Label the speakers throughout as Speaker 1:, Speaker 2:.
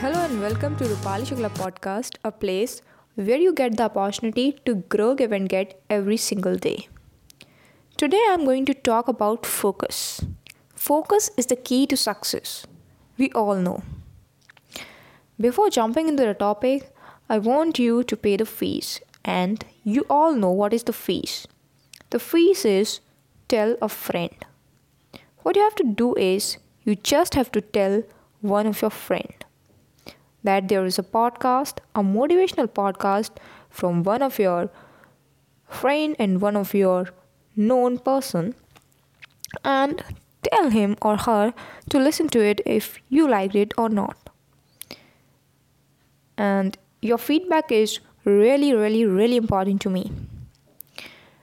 Speaker 1: Hello and welcome to Roopali Shukla podcast, a place where you get the opportunity to grow, give, and get every single day. Today I'm going to talk about focus. Focus is the key to success. We all know. Before jumping into the topic, I want you to pay the fees, and you all know what is the fees. The fees is tell a friend. What you have to do is you just have to tell one of your friend that there is a podcast, a motivational podcast from one of your friend and one of your known person and tell him or her to listen to it if you liked it or not. And your feedback is really, really, really important to me.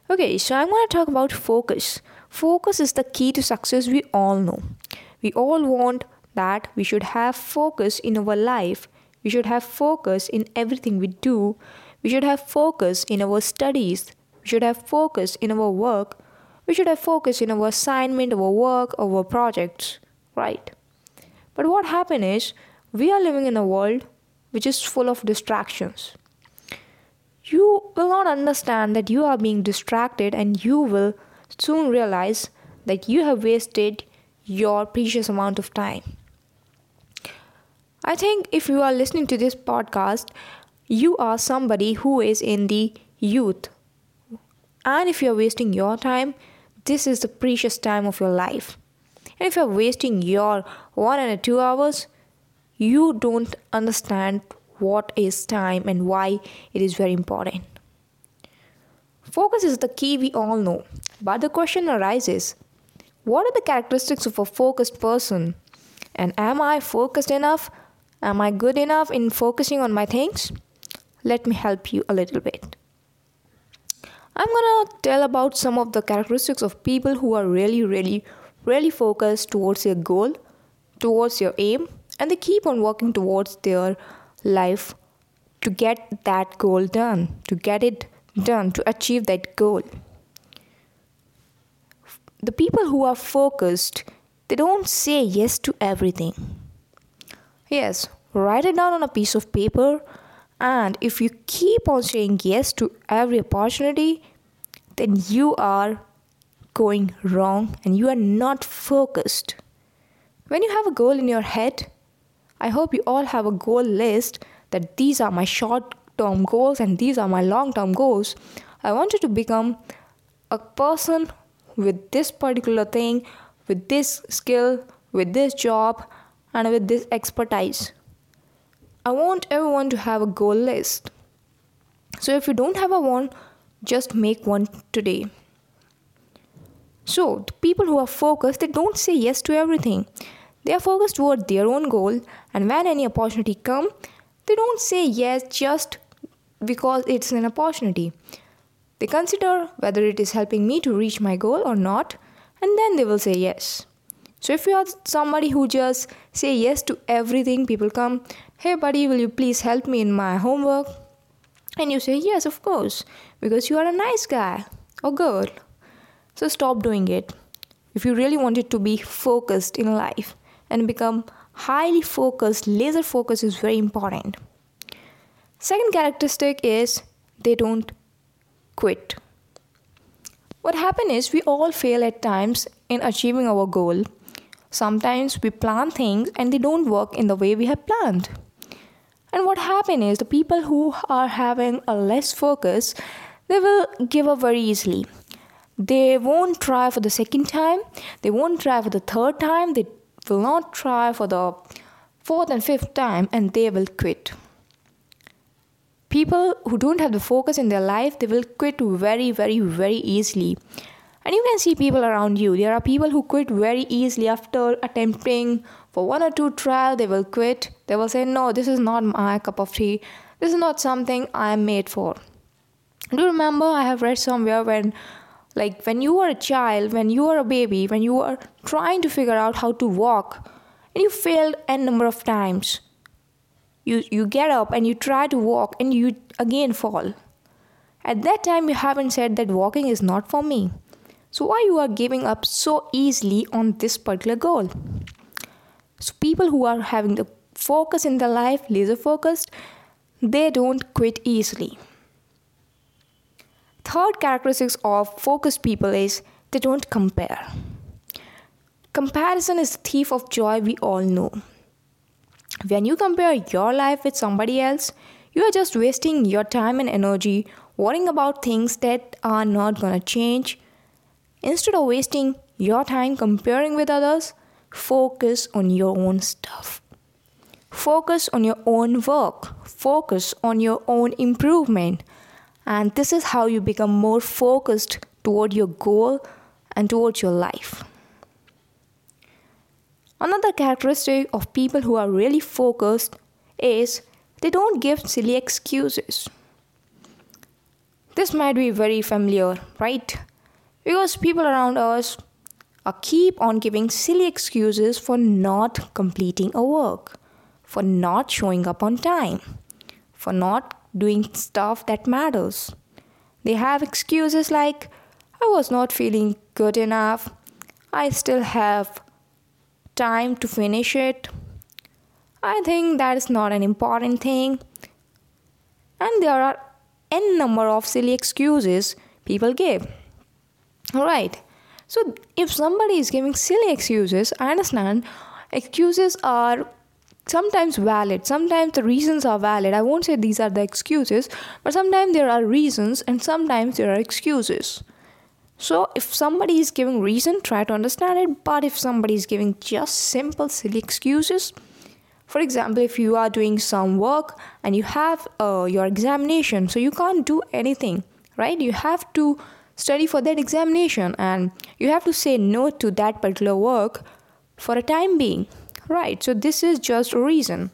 Speaker 1: Okay, so I'm going to talk about focus. Focus is the key to success, we all know. We all want that we should have focus in our life we should have focus in everything we do. We should have focus in our studies. We should have focus in our work. We should have focus in our assignment, our work, our projects, right? But what happened is we are living in a world which is full of distractions. You will not understand that you are being distracted and you will soon realize that you have wasted your precious amount of time. I think if you are listening to this podcast, you are somebody who is in the youth. And if you're wasting your time, this is the precious time of your life. And if you're wasting your one and a two hours, you don't understand what is time and why it is very important. Focus is the key we all know, but the question arises what are the characteristics of a focused person? And am I focused enough Am I good enough in focusing on my things? Let me help you a little bit. I'm gonna tell about some of the characteristics of people who are really, really, really focused towards their goal, towards your aim, and they keep on working towards their life to get that goal done, to get it done, to achieve that goal. The people who are focused, they don't say yes to everything Yes, write it down on a piece of paper. And if you keep on saying yes to every opportunity, then you are going wrong and you are not focused. When you have a goal in your head, I hope you all have a goal list that these are my short term goals and these are my long term goals. I want you to become a person with this particular thing, with this skill, with this job, and with this expertise. I want everyone to have a goal list. So if you don't have a one, just make one today. So, the people who are focused, they don't say yes to everything. They are focused toward their own goal, and when any opportunity come, they don't say yes just because it's an opportunity. They consider whether it is helping me to reach my goal or not, and then they will say yes. So if you are somebody who just say yes to everything, people come, hey buddy, will you please help me in my homework? And you say yes, of course, because you are a nice guy or girl. So stop doing it. If you really wanted to be focused in life and become highly focused, laser focus is very important. Second characteristic is they don't quit. What happens is we all fail at times in achieving our goal Sometimes we plan things and they don't work in the way we have planned. And what happens is the people who are having a less focus, they will give up very easily. They won't try for the second time, they won't try for the third time, they will not try for the fourth and fifth time, and they will quit. People who don't have the focus in their life, they will quit very, very, very easily. And you can see people around you. There are people who quit very easily after attempting for one or two trial. They will quit. They will say, "No, this is not my cup of tea. This is not something I am made for." Do you remember I have read somewhere when, like, when you were a child, when you were a baby, when you were trying to figure out how to walk, and you failed a number of times. You you get up and you try to walk and you again fall. At that time, you haven't said that walking is not for me so why you are giving up so easily on this particular goal? So people who are having the focus in their life, laser focused, they don't quit easily. Third characteristics of focused people is they don't compare. Comparison is the thief of joy, we all know. When you compare your life with somebody else, you are just wasting your time and energy worrying about things that are not gonna change. Instead of wasting your time comparing with others, focus on your own stuff. Focus on your own work. Focus on your own improvement. And this is how you become more focused toward your goal and towards your life. Another characteristic of people who are really focused is they don't give silly excuses. This might be very familiar, right? Because people around us are keep on giving silly excuses for not completing a work, for not showing up on time, for not doing stuff that matters. They have excuses like, I was not feeling good enough, I still have time to finish it. I think that is not an important thing. And there are n number of silly excuses people give. Alright, so if somebody is giving silly excuses, I understand excuses are sometimes valid, sometimes the reasons are valid. I won't say these are the excuses, but sometimes there are reasons and sometimes there are excuses. So if somebody is giving reason, try to understand it. But if somebody is giving just simple, silly excuses, for example, if you are doing some work and you have uh, your examination, so you can't do anything, right? You have to study for that examination and you have to say no to that particular work for a time being, right? So this is just a reason.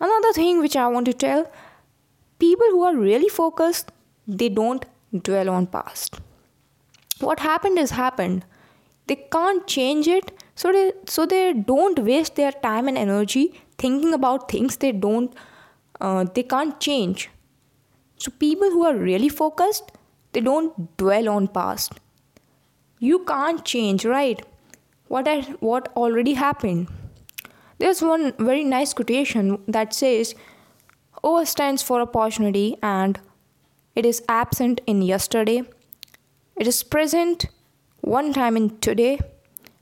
Speaker 1: Another thing which I want to tell people who are really focused, they don't dwell on past what happened is happened they can't change it so they so they don't waste their time and energy thinking about things they don't uh, they can't change so people who are really focused they don't dwell on past. You can't change right? What I, what already happened? There's one very nice quotation that says o stands for opportunity and it is absent in yesterday. It is present one time in today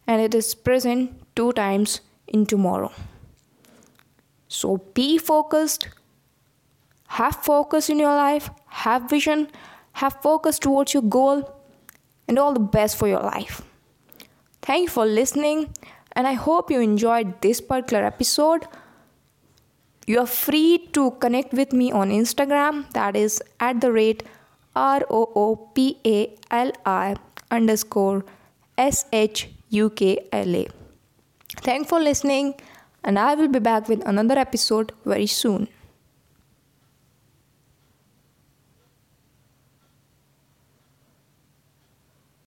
Speaker 1: and it is present two times in tomorrow. So be focused, have focus in your life, have vision, have focus towards your goal, and all the best for your life. Thank you for listening, and I hope you enjoyed this particular episode. You are free to connect with me on Instagram, that is at the rate R O O P A L I underscore S H U K L A. Thanks for listening, and I will be back with another episode very soon.